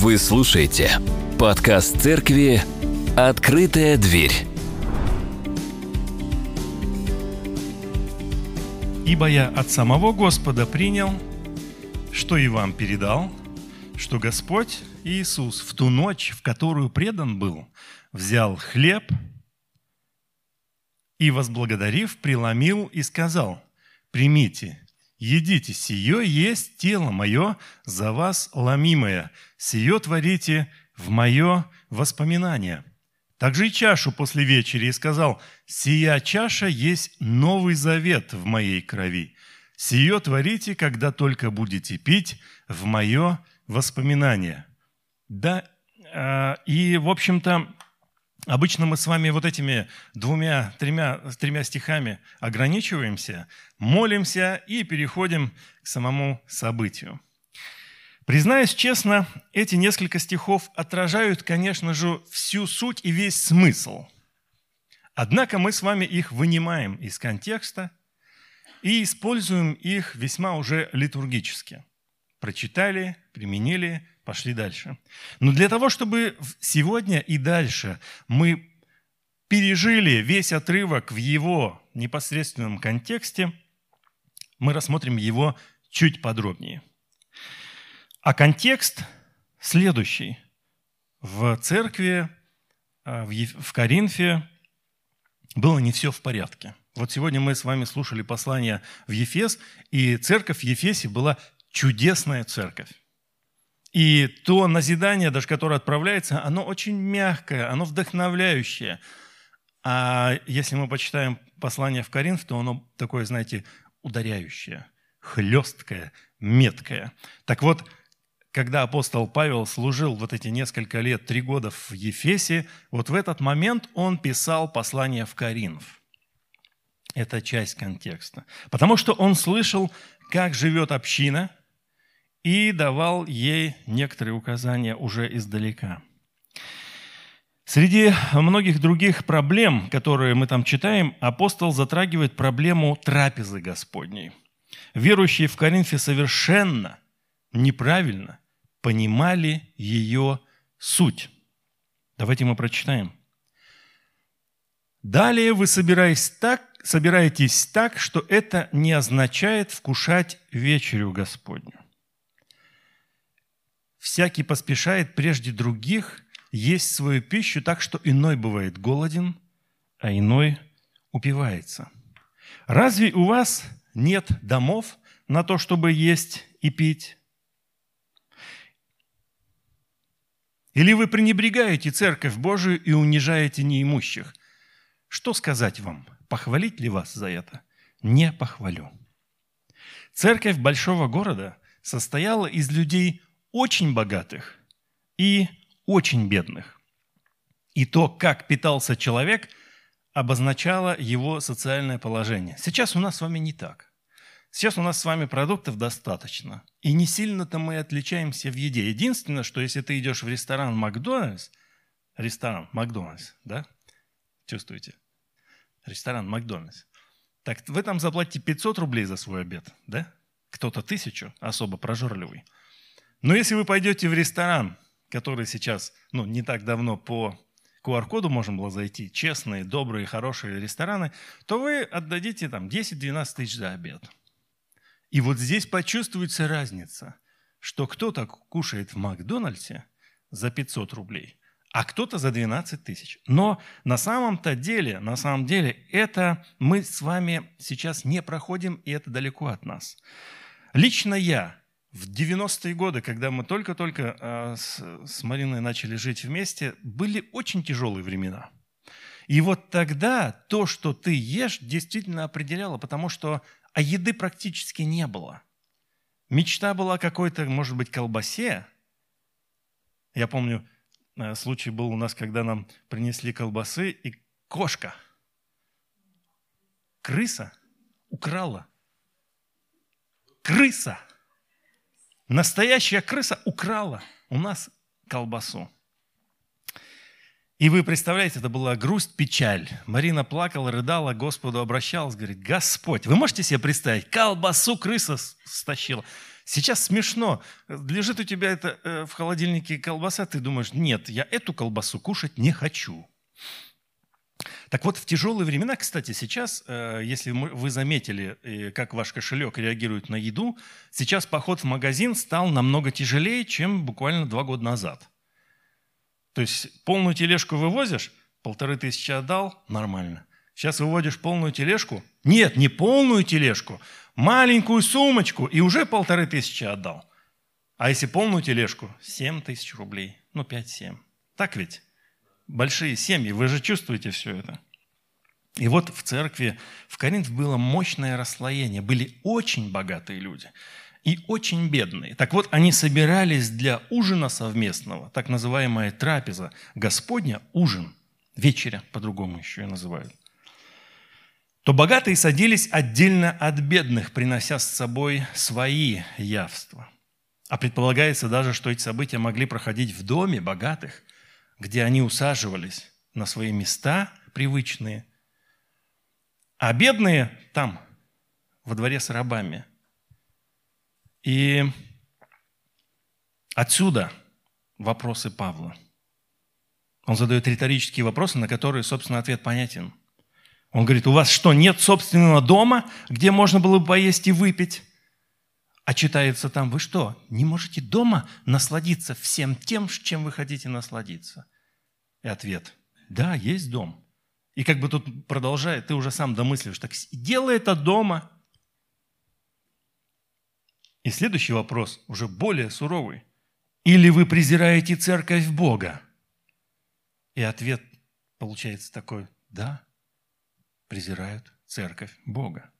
Вы слушаете подкаст церкви «Открытая дверь». Ибо я от самого Господа принял, что и вам передал, что Господь Иисус в ту ночь, в которую предан был, взял хлеб и, возблагодарив, преломил и сказал, «Примите, едите, сие есть тело мое за вас ломимое, сие творите в мое воспоминание». Также и чашу после вечери и сказал, «Сия чаша есть новый завет в моей крови. Сие творите, когда только будете пить в мое воспоминание». Да, а, и, в общем-то, Обычно мы с вами вот этими двумя, тремя, тремя стихами ограничиваемся, молимся и переходим к самому событию. Признаюсь честно, эти несколько стихов отражают, конечно же, всю суть и весь смысл. Однако мы с вами их вынимаем из контекста и используем их весьма уже литургически. Прочитали, применили, пошли дальше. Но для того, чтобы сегодня и дальше мы пережили весь отрывок в его непосредственном контексте, мы рассмотрим его чуть подробнее. А контекст следующий. В церкви, а, в Коринфе было не все в порядке. Вот сегодня мы с вами слушали послание в Ефес, и церковь в Ефесе была чудесная церковь. И то назидание, даже которое отправляется, оно очень мягкое, оно вдохновляющее. А если мы почитаем послание в Коринф, то оно такое, знаете, ударяющее, хлесткое, меткое. Так вот, когда апостол Павел служил вот эти несколько лет, три года в Ефесе, вот в этот момент он писал послание в Коринф. Это часть контекста. Потому что он слышал, как живет община – и давал ей некоторые указания уже издалека. Среди многих других проблем, которые мы там читаем, апостол затрагивает проблему трапезы Господней. Верующие в Коринфе совершенно неправильно понимали ее суть. Давайте мы прочитаем. Далее вы собираетесь так, собираетесь так, что это не означает вкушать вечерю Господню. Всякий поспешает прежде других есть свою пищу так, что иной бывает голоден, а иной упивается. Разве у вас нет домов на то, чтобы есть и пить? Или вы пренебрегаете Церковь Божию и унижаете неимущих? Что сказать вам? Похвалить ли вас за это? Не похвалю. Церковь большого города состояла из людей очень богатых и очень бедных. И то, как питался человек, обозначало его социальное положение. Сейчас у нас с вами не так. Сейчас у нас с вами продуктов достаточно. И не сильно-то мы отличаемся в еде. Единственное, что если ты идешь в ресторан Макдональдс, ресторан Макдональдс, да? Чувствуете? Ресторан Макдональдс. Так вы там заплатите 500 рублей за свой обед, да? Кто-то тысячу, особо прожорливый – но если вы пойдете в ресторан, который сейчас, ну, не так давно по QR-коду можно было зайти, честные, добрые, хорошие рестораны, то вы отдадите там 10-12 тысяч за обед. И вот здесь почувствуется разница, что кто-то кушает в Макдональдсе за 500 рублей, а кто-то за 12 тысяч. Но на самом-то деле, на самом деле, это мы с вами сейчас не проходим, и это далеко от нас. Лично я в 90-е годы, когда мы только-только а, с Мариной начали жить вместе, были очень тяжелые времена. И вот тогда то, что ты ешь, действительно определяло, потому что а еды практически не было. Мечта была какой-то, может быть, колбасе. Я помню, э, случай был у нас, когда нам принесли колбасы, и кошка, крыса украла. Крыса – Настоящая крыса украла у нас колбасу. И вы представляете, это была грусть, печаль. Марина плакала, рыдала, Господу обращалась, говорит, Господь, вы можете себе представить, колбасу крыса стащила. Сейчас смешно. Лежит у тебя это э, в холодильнике колбаса, ты думаешь, нет, я эту колбасу кушать не хочу. Так вот, в тяжелые времена, кстати, сейчас, э, если вы заметили, э, как ваш кошелек реагирует на еду, сейчас поход в магазин стал намного тяжелее, чем буквально два года назад. То есть полную тележку вывозишь, полторы тысячи отдал, нормально. Сейчас выводишь полную тележку, нет, не полную тележку, маленькую сумочку и уже полторы тысячи отдал. А если полную тележку, 7 тысяч рублей, ну 5-7. Так ведь? Большие семьи, вы же чувствуете все это. И вот в церкви в Коринф было мощное расслоение. Были очень богатые люди и очень бедные. Так вот, они собирались для ужина совместного, так называемая трапеза. Господня – ужин, вечеря по-другому еще и называют то богатые садились отдельно от бедных, принося с собой свои явства. А предполагается даже, что эти события могли проходить в доме богатых, где они усаживались на свои места привычные, а бедные там, во дворе с рабами. И отсюда вопросы Павла. Он задает риторические вопросы, на которые, собственно, ответ понятен – он говорит, у вас что, нет собственного дома, где можно было бы поесть и выпить? А читается там, вы что, не можете дома насладиться всем тем, чем вы хотите насладиться? И ответ, да, есть дом. И как бы тут продолжает, ты уже сам домысливаешь, так делай это дома. И следующий вопрос, уже более суровый. Или вы презираете церковь Бога? И ответ получается такой, да, презирают церковь Бога.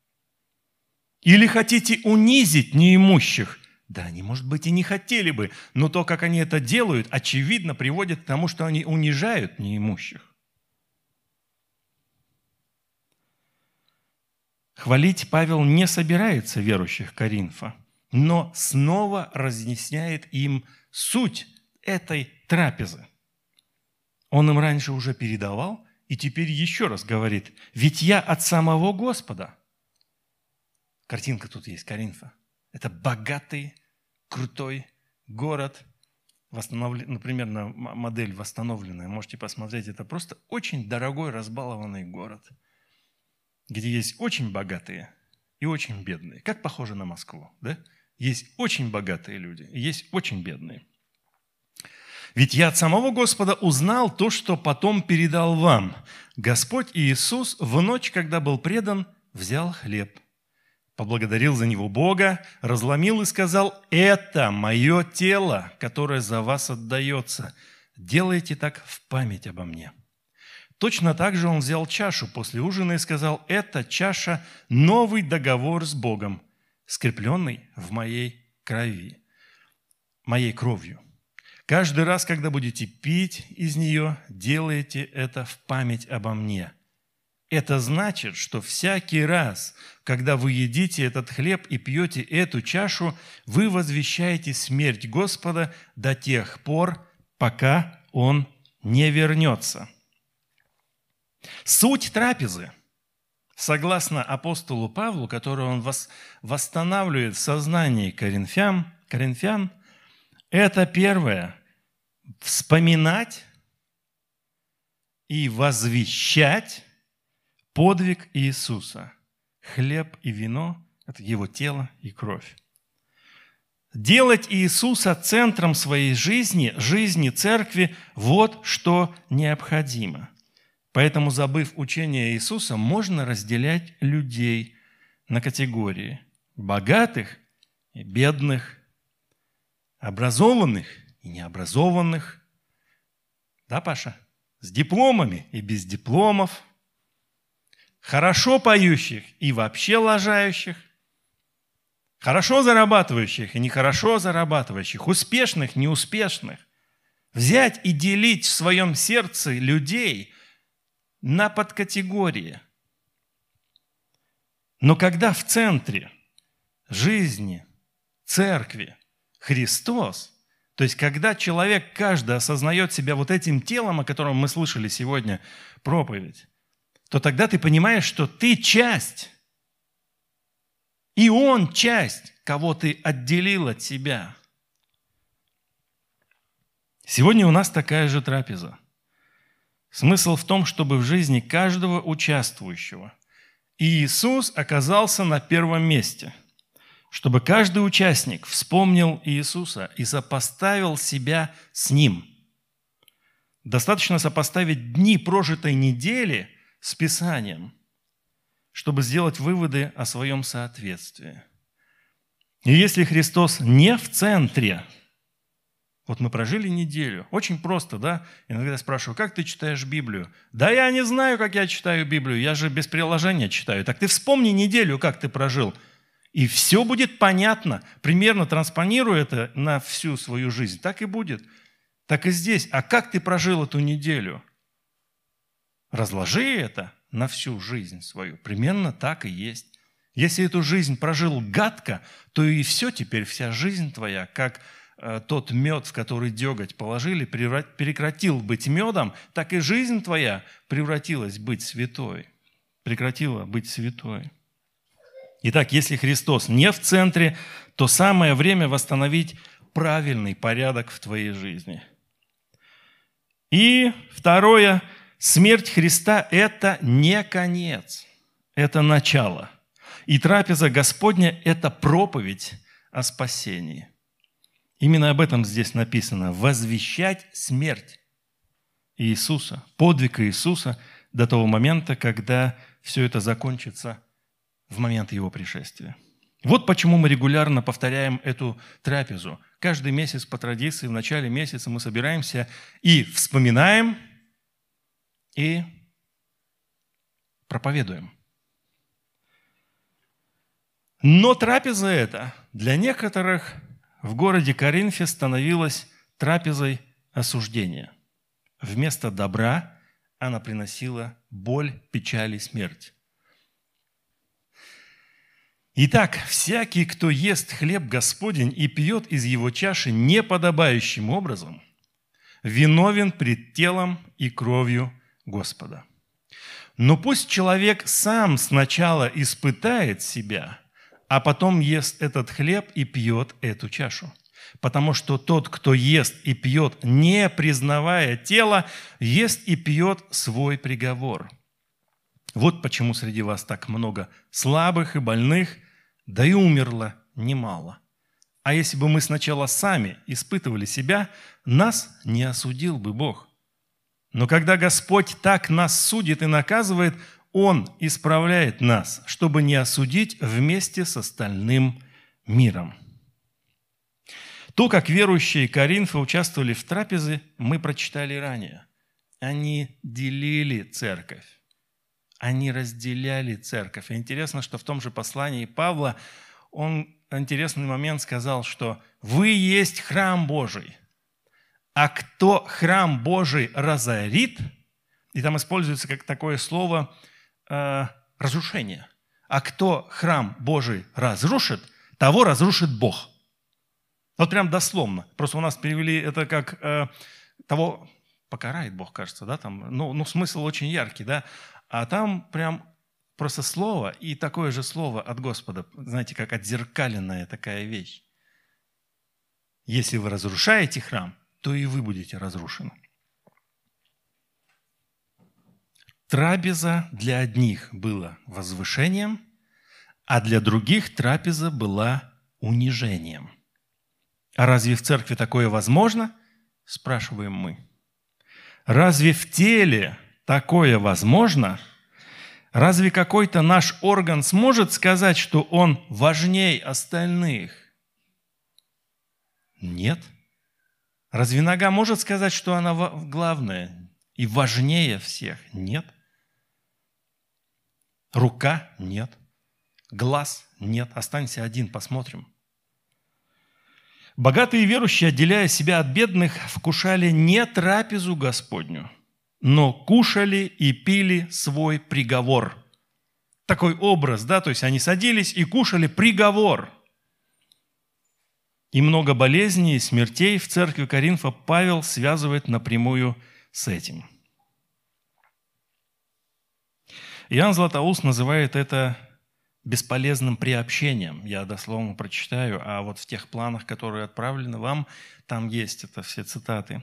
Или хотите унизить неимущих? Да, они, может быть, и не хотели бы, но то, как они это делают, очевидно приводит к тому, что они унижают неимущих. Хвалить Павел не собирается верующих Коринфа, но снова разъясняет им суть этой трапезы. Он им раньше уже передавал, и теперь еще раз говорит, ведь я от самого Господа. Картинка тут есть, Коринфа. Это богатый, крутой город, восстановлен, ну, примерно модель восстановленная, можете посмотреть, это просто очень дорогой, разбалованный город, где есть очень богатые и очень бедные. Как похоже на Москву, да? Есть очень богатые люди, есть очень бедные. Ведь я от самого Господа узнал то, что потом передал вам. Господь Иисус в ночь, когда был предан, взял хлеб, поблагодарил за него Бога, разломил и сказал, «Это мое тело, которое за вас отдается. Делайте так в память обо мне». Точно так же он взял чашу после ужина и сказал, «Это чаша – новый договор с Богом, скрепленный в моей крови, моей кровью». Каждый раз, когда будете пить из нее, делайте это в память обо мне. Это значит, что всякий раз, когда вы едите этот хлеб и пьете эту чашу, вы возвещаете смерть Господа до тех пор, пока Он не вернется. Суть трапезы, согласно апостолу Павлу, которую он восстанавливает в сознании коринфян, коринфян это первое – вспоминать и возвещать подвиг Иисуса. Хлеб и вино – это Его тело и кровь. Делать Иисуса центром своей жизни, жизни церкви – вот что необходимо. Поэтому, забыв учение Иисуса, можно разделять людей на категории богатых и бедных, образованных и необразованных. Да, Паша? С дипломами и без дипломов. Хорошо поющих и вообще лажающих. Хорошо зарабатывающих и нехорошо зарабатывающих. Успешных, неуспешных. Взять и делить в своем сердце людей на подкатегории. Но когда в центре жизни, церкви Христос, то есть когда человек, каждый осознает себя вот этим телом, о котором мы слышали сегодня проповедь, то тогда ты понимаешь, что ты часть, и он часть. кого ты отделил от себя. Сегодня у нас такая же трапеза. Смысл в том, чтобы в жизни каждого участвующего Иисус оказался на первом месте, чтобы каждый участник вспомнил Иисуса и сопоставил себя с Ним. Достаточно сопоставить дни прожитой недели с Писанием, чтобы сделать выводы о своем соответствии. И если Христос не в центре, вот мы прожили неделю, очень просто, да? Иногда я спрашиваю, как ты читаешь Библию? Да я не знаю, как я читаю Библию, я же без приложения читаю. Так ты вспомни неделю, как ты прожил, и все будет понятно. Примерно транспонируй это на всю свою жизнь. Так и будет. Так и здесь. А как ты прожил эту неделю? Разложи это на всю жизнь свою. Примерно так и есть. Если эту жизнь прожил гадко, то и все теперь, вся жизнь твоя, как э, тот мед, в который деготь положили, прекратил быть медом, так и жизнь твоя превратилась быть святой, прекратила быть святой. Итак, если Христос не в центре, то самое время восстановить правильный порядок в твоей жизни. И второе, смерть Христа – это не конец, это начало – и трапеза Господня – это проповедь о спасении. Именно об этом здесь написано. Возвещать смерть Иисуса, подвиг Иисуса до того момента, когда все это закончится в момент Его пришествия. Вот почему мы регулярно повторяем эту трапезу. Каждый месяц по традиции, в начале месяца мы собираемся и вспоминаем, и проповедуем. Но трапеза эта для некоторых в городе Коринфе становилась трапезой осуждения. Вместо добра она приносила боль, печаль и смерть. Итак, всякий, кто ест хлеб Господень и пьет из его чаши неподобающим образом, виновен пред телом и кровью Господа. Но пусть человек сам сначала испытает себя – а потом ест этот хлеб и пьет эту чашу. Потому что тот, кто ест и пьет, не признавая тело, ест и пьет свой приговор. Вот почему среди вас так много слабых и больных, да и умерло немало. А если бы мы сначала сами испытывали себя, нас не осудил бы Бог. Но когда Господь так нас судит и наказывает, он исправляет нас, чтобы не осудить вместе с остальным миром. То, как верующие Коринфы участвовали в трапезе, мы прочитали ранее. Они делили церковь. Они разделяли церковь. И интересно, что в том же послании Павла он интересный момент сказал, что «вы есть храм Божий, а кто храм Божий разорит», и там используется как такое слово – э, разрушение. А кто храм Божий разрушит, того разрушит Бог. Вот прям дословно. Просто у нас перевели это как э, того покарает Бог, кажется, да, там, ну, ну, смысл очень яркий, да, а там прям просто слово и такое же слово от Господа, знаете, как отзеркаленная такая вещь. Если вы разрушаете храм, то и вы будете разрушены. Трапеза для одних была возвышением, а для других трапеза была унижением. А разве в церкви такое возможно? Спрашиваем мы. Разве в теле такое возможно? Разве какой-то наш орган сможет сказать, что он важнее остальных? Нет. Разве нога может сказать, что она главная и важнее всех? Нет. Рука – нет. Глаз – нет. Останься один, посмотрим. Богатые верующие, отделяя себя от бедных, вкушали не трапезу Господню, но кушали и пили свой приговор. Такой образ, да, то есть они садились и кушали приговор. И много болезней и смертей в церкви Коринфа Павел связывает напрямую с этим – Иоанн Златоуст называет это бесполезным приобщением. Я дословно прочитаю, а вот в тех планах, которые отправлены вам, там есть это все цитаты.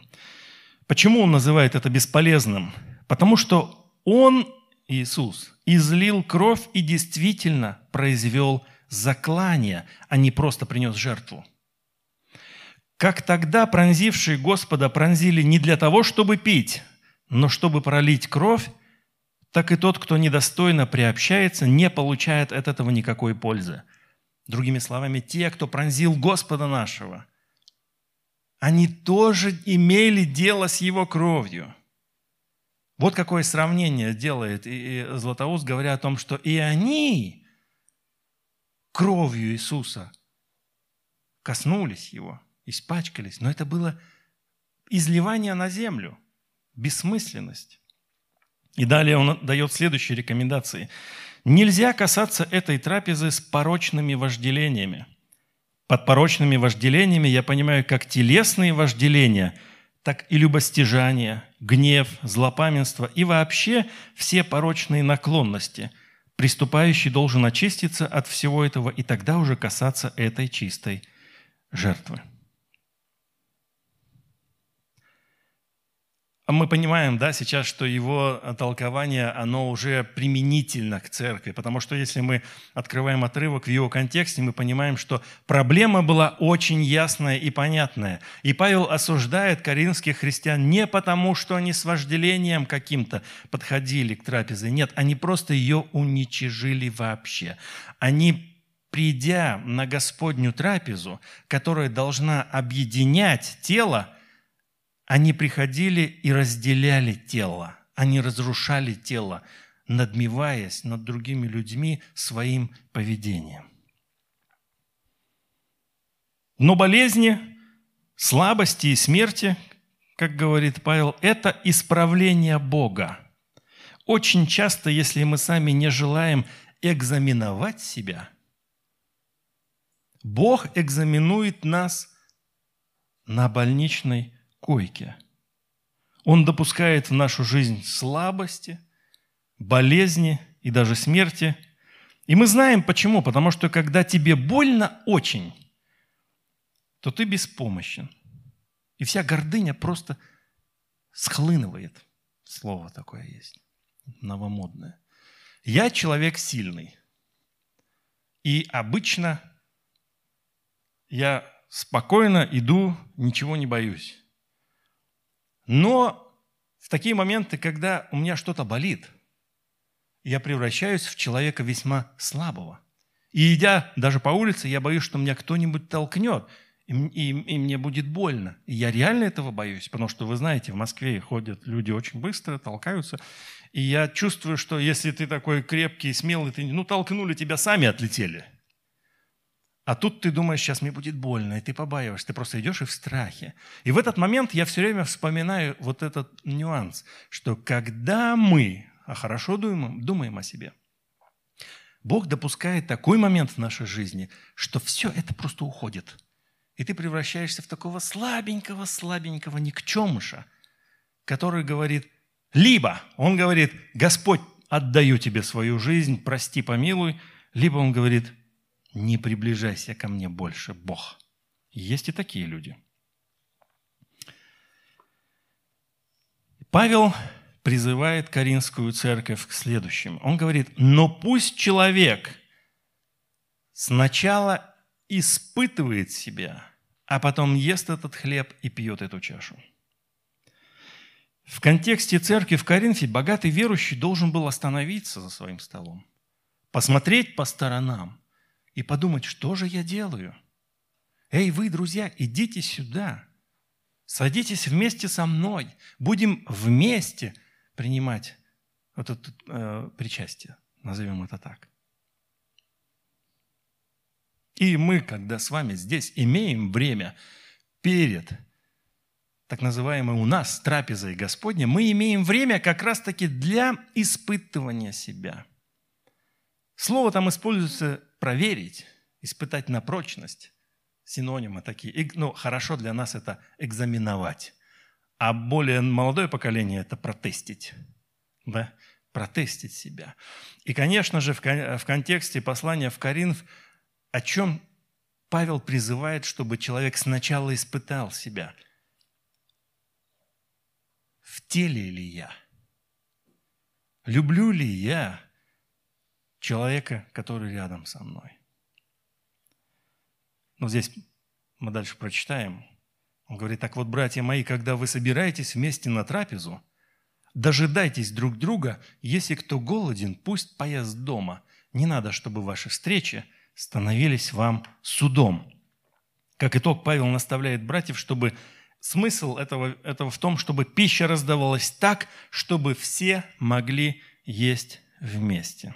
Почему он называет это бесполезным? Потому что он, Иисус, излил кровь и действительно произвел заклание, а не просто принес жертву. Как тогда пронзившие Господа пронзили не для того, чтобы пить, но чтобы пролить кровь, так и тот, кто недостойно приобщается, не получает от этого никакой пользы. Другими словами, те, кто пронзил Господа нашего, они тоже имели дело с Его кровью. Вот какое сравнение делает и Златоуст, говоря о том, что и они кровью Иисуса коснулись Его, испачкались, но это было изливание на землю, бессмысленность. И далее он дает следующие рекомендации. Нельзя касаться этой трапезы с порочными вожделениями. Под порочными вожделениями я понимаю как телесные вожделения, так и любостяжание, гнев, злопамятство и вообще все порочные наклонности. Приступающий должен очиститься от всего этого и тогда уже касаться этой чистой жертвы. А мы понимаем, да, сейчас, что его толкование, оно уже применительно к церкви, потому что если мы открываем отрывок в его контексте, мы понимаем, что проблема была очень ясная и понятная. И Павел осуждает коринфских христиан не потому, что они с вожделением каким-то подходили к трапезе, нет, они просто ее уничижили вообще. Они придя на Господню трапезу, которая должна объединять тело, они приходили и разделяли тело, они разрушали тело, надмеваясь над другими людьми своим поведением. Но болезни, слабости и смерти, как говорит Павел, это исправление Бога. Очень часто, если мы сами не желаем экзаменовать себя, Бог экзаменует нас на больничной койке. Он допускает в нашу жизнь слабости, болезни и даже смерти. И мы знаем почему. Потому что когда тебе больно очень, то ты беспомощен. И вся гордыня просто схлынывает. Слово такое есть, новомодное. Я человек сильный. И обычно я спокойно иду, ничего не боюсь. Но в такие моменты, когда у меня что-то болит, я превращаюсь в человека весьма слабого. И идя даже по улице, я боюсь, что меня кто-нибудь толкнет, и, и, и мне будет больно. И я реально этого боюсь, потому что, вы знаете, в Москве ходят люди очень быстро, толкаются. И я чувствую, что если ты такой крепкий, смелый, ты, ну, толкнули, тебя сами отлетели – а тут ты думаешь, сейчас мне будет больно, и ты побаиваешься, ты просто идешь и в страхе. И в этот момент я все время вспоминаю вот этот нюанс, что когда мы а хорошо думаем, думаем о себе, Бог допускает такой момент в нашей жизни, что все это просто уходит. И ты превращаешься в такого слабенького, слабенького никчемыша, который говорит, либо он говорит, Господь, отдаю тебе свою жизнь, прости, помилуй, либо он говорит, не приближайся ко мне больше, Бог. Есть и такие люди. Павел призывает Каринскую церковь к следующему. Он говорит, но пусть человек сначала испытывает себя, а потом ест этот хлеб и пьет эту чашу. В контексте церкви в Коринфе богатый верующий должен был остановиться за своим столом, посмотреть по сторонам – и подумать, что же я делаю? Эй, вы, друзья, идите сюда. Садитесь вместе со мной. Будем вместе принимать вот это э, причастие. Назовем это так. И мы, когда с вами здесь имеем время перед так называемой у нас трапезой Господня, мы имеем время как раз-таки для испытывания себя. Слово там используется проверить, испытать на прочность. Синонимы такие. Ну, хорошо для нас это экзаменовать. А более молодое поколение – это протестить. Да? протестить себя. И, конечно же, в контексте послания в Коринф, о чем Павел призывает, чтобы человек сначала испытал себя. В теле ли я? Люблю ли я человека, который рядом со мной? Ну, здесь мы дальше прочитаем. Он говорит, так вот, братья мои, когда вы собираетесь вместе на трапезу, дожидайтесь друг друга, если кто голоден, пусть поест дома. Не надо, чтобы ваши встречи становились вам судом. Как итог, Павел наставляет братьев, чтобы смысл этого, этого в том, чтобы пища раздавалась так, чтобы все могли есть вместе.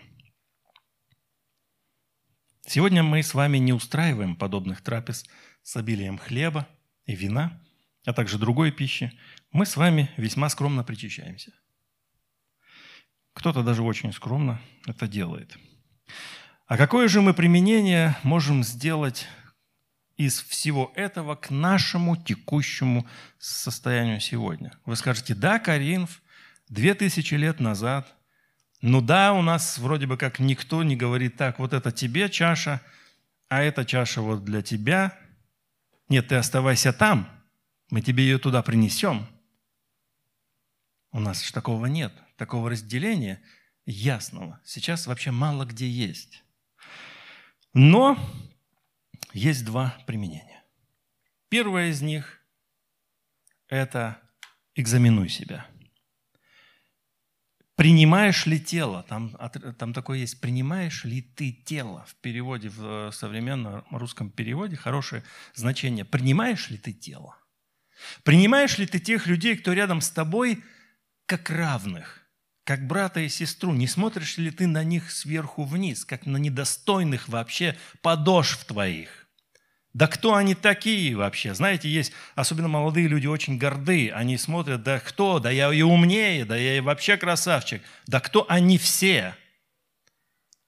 Сегодня мы с вами не устраиваем подобных трапез с обилием хлеба и вина, а также другой пищи. Мы с вами весьма скромно причащаемся. Кто-то даже очень скромно это делает – а какое же мы применение можем сделать из всего этого к нашему текущему состоянию сегодня? Вы скажете, да, Каринф, две тысячи лет назад, ну да, у нас вроде бы как никто не говорит так, вот это тебе чаша, а эта чаша вот для тебя. Нет, ты оставайся там, мы тебе ее туда принесем. У нас же такого нет, такого разделения ясного. Сейчас вообще мало где есть. Но есть два применения. Первое из них – это экзаменуй себя. Принимаешь ли тело? Там, там такое есть. Принимаешь ли ты тело? В переводе, в современном русском переводе хорошее значение. Принимаешь ли ты тело? Принимаешь ли ты тех людей, кто рядом с тобой, как равных? как брата и сестру, не смотришь ли ты на них сверху вниз, как на недостойных вообще подошв твоих? Да кто они такие вообще? Знаете, есть, особенно молодые люди, очень горды. Они смотрят, да кто? Да я и умнее, да я и вообще красавчик. Да кто они все?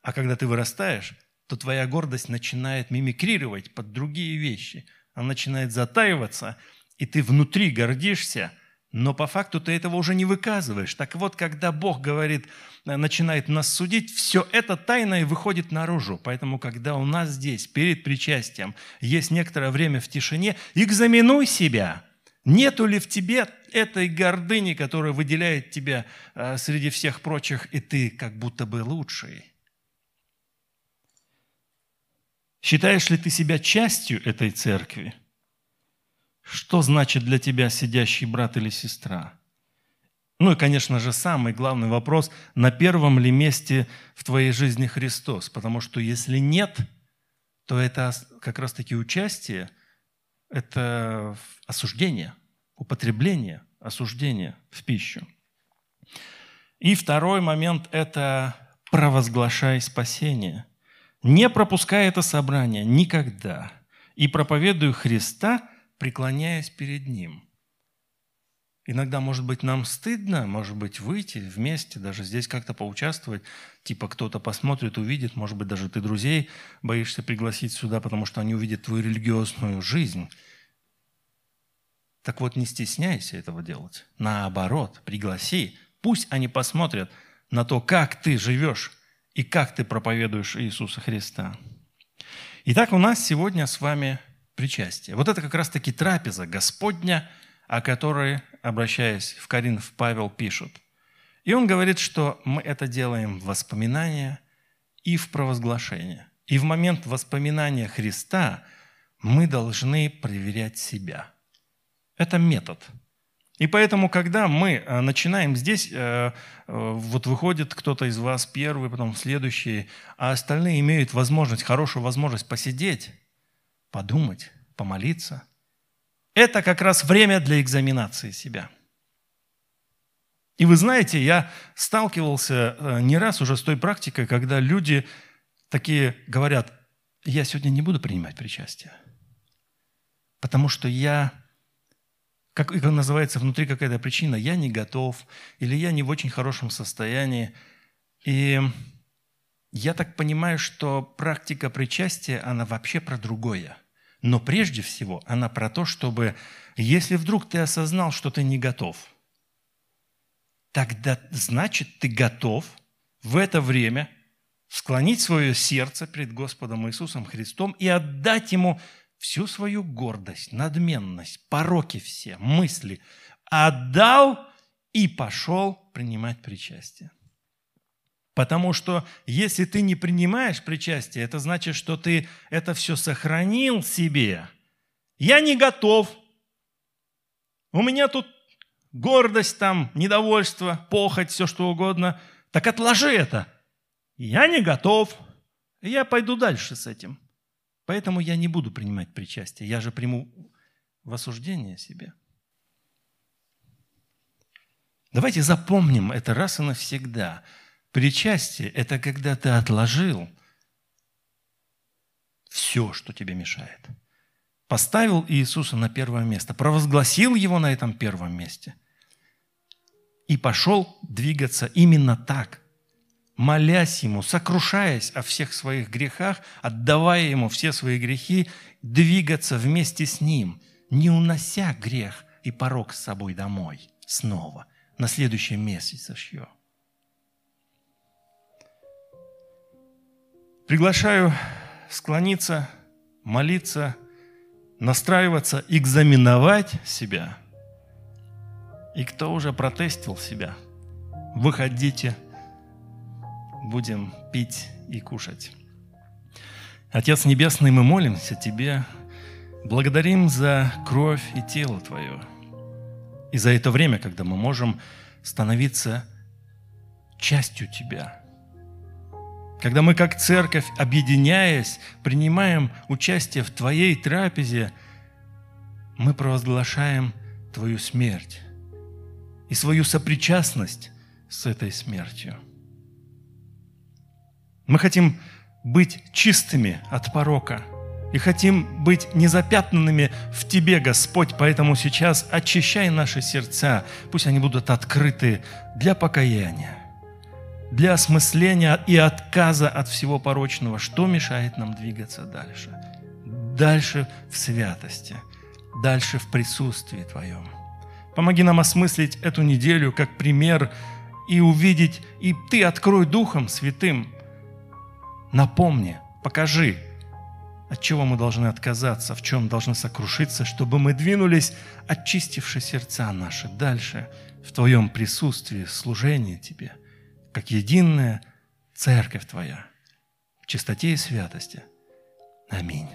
А когда ты вырастаешь, то твоя гордость начинает мимикрировать под другие вещи. Она начинает затаиваться, и ты внутри гордишься – но по факту ты этого уже не выказываешь. Так вот, когда Бог говорит, э, начинает нас судить, все это тайное выходит наружу. Поэтому, когда у нас здесь, перед причастием, есть некоторое время в тишине, экзаменуй себя. Нету ли в тебе этой гордыни, которая выделяет тебя э, среди всех прочих, и ты как будто бы лучший? Считаешь ли ты себя частью этой церкви? Что значит для тебя сидящий брат или сестра? Ну и, конечно же, самый главный вопрос, на первом ли месте в твоей жизни Христос? Потому что если нет, то это как раз-таки участие, это осуждение, употребление, осуждение в пищу. И второй момент – это провозглашай спасение. Не пропускай это собрание никогда. И проповедуй Христа – преклоняясь перед Ним. Иногда, может быть, нам стыдно, может быть, выйти вместе, даже здесь как-то поучаствовать. Типа кто-то посмотрит, увидит, может быть, даже ты друзей боишься пригласить сюда, потому что они увидят твою религиозную жизнь. Так вот, не стесняйся этого делать. Наоборот, пригласи. Пусть они посмотрят на то, как ты живешь и как ты проповедуешь Иисуса Христа. Итак, у нас сегодня с вами причастия. Вот это как раз-таки трапеза Господня, о которой, обращаясь в Коринф, Павел пишет. И он говорит, что мы это делаем в воспоминания и в провозглашение. И в момент воспоминания Христа мы должны проверять себя. Это метод. И поэтому, когда мы э, начинаем здесь, э, э, вот выходит кто-то из вас первый, потом следующий, а остальные имеют возможность, хорошую возможность посидеть, подумать, помолиться. Это как раз время для экзаменации себя. И вы знаете, я сталкивался э, не раз уже с той практикой, когда люди такие говорят, я сегодня не буду принимать причастие, потому что я, как это называется, внутри какая-то причина, я не готов, или я не в очень хорошем состоянии. И я так понимаю, что практика причастия, она вообще про другое. Но прежде всего она про то, чтобы, если вдруг ты осознал, что ты не готов, тогда значит ты готов в это время склонить свое сердце перед Господом Иисусом Христом и отдать Ему всю свою гордость, надменность, пороки все, мысли. Отдал и пошел принимать причастие. Потому что если ты не принимаешь причастие, это значит, что ты это все сохранил себе. Я не готов. У меня тут гордость там, недовольство, похоть, все что угодно. Так отложи это. Я не готов. Я пойду дальше с этим. Поэтому я не буду принимать причастие. Я же приму в осуждение себе. Давайте запомним это раз и навсегда. Причастие – это когда ты отложил все, что тебе мешает. Поставил Иисуса на первое место, провозгласил Его на этом первом месте и пошел двигаться именно так, молясь Ему, сокрушаясь о всех своих грехах, отдавая Ему все свои грехи, двигаться вместе с Ним, не унося грех и порог с собой домой снова, на следующем месяце еще. Приглашаю склониться, молиться, настраиваться, экзаменовать себя. И кто уже протестил себя, выходите, будем пить и кушать. Отец Небесный, мы молимся Тебе, благодарим за кровь и тело Твое, и за это время, когда мы можем становиться частью Тебя – когда мы как церковь, объединяясь, принимаем участие в Твоей трапезе, мы провозглашаем Твою смерть и свою сопричастность с этой смертью. Мы хотим быть чистыми от порока и хотим быть незапятнанными в Тебе, Господь, поэтому сейчас очищай наши сердца, пусть они будут открыты для покаяния для осмысления и отказа от всего порочного. Что мешает нам двигаться дальше? Дальше в святости, дальше в присутствии Твоем. Помоги нам осмыслить эту неделю как пример и увидеть, и Ты открой Духом Святым. Напомни, покажи, от чего мы должны отказаться, в чем должны сокрушиться, чтобы мы двинулись, очистивши сердца наши, дальше в Твоем присутствии, служении Тебе – как единая церковь Твоя в чистоте и святости. Аминь.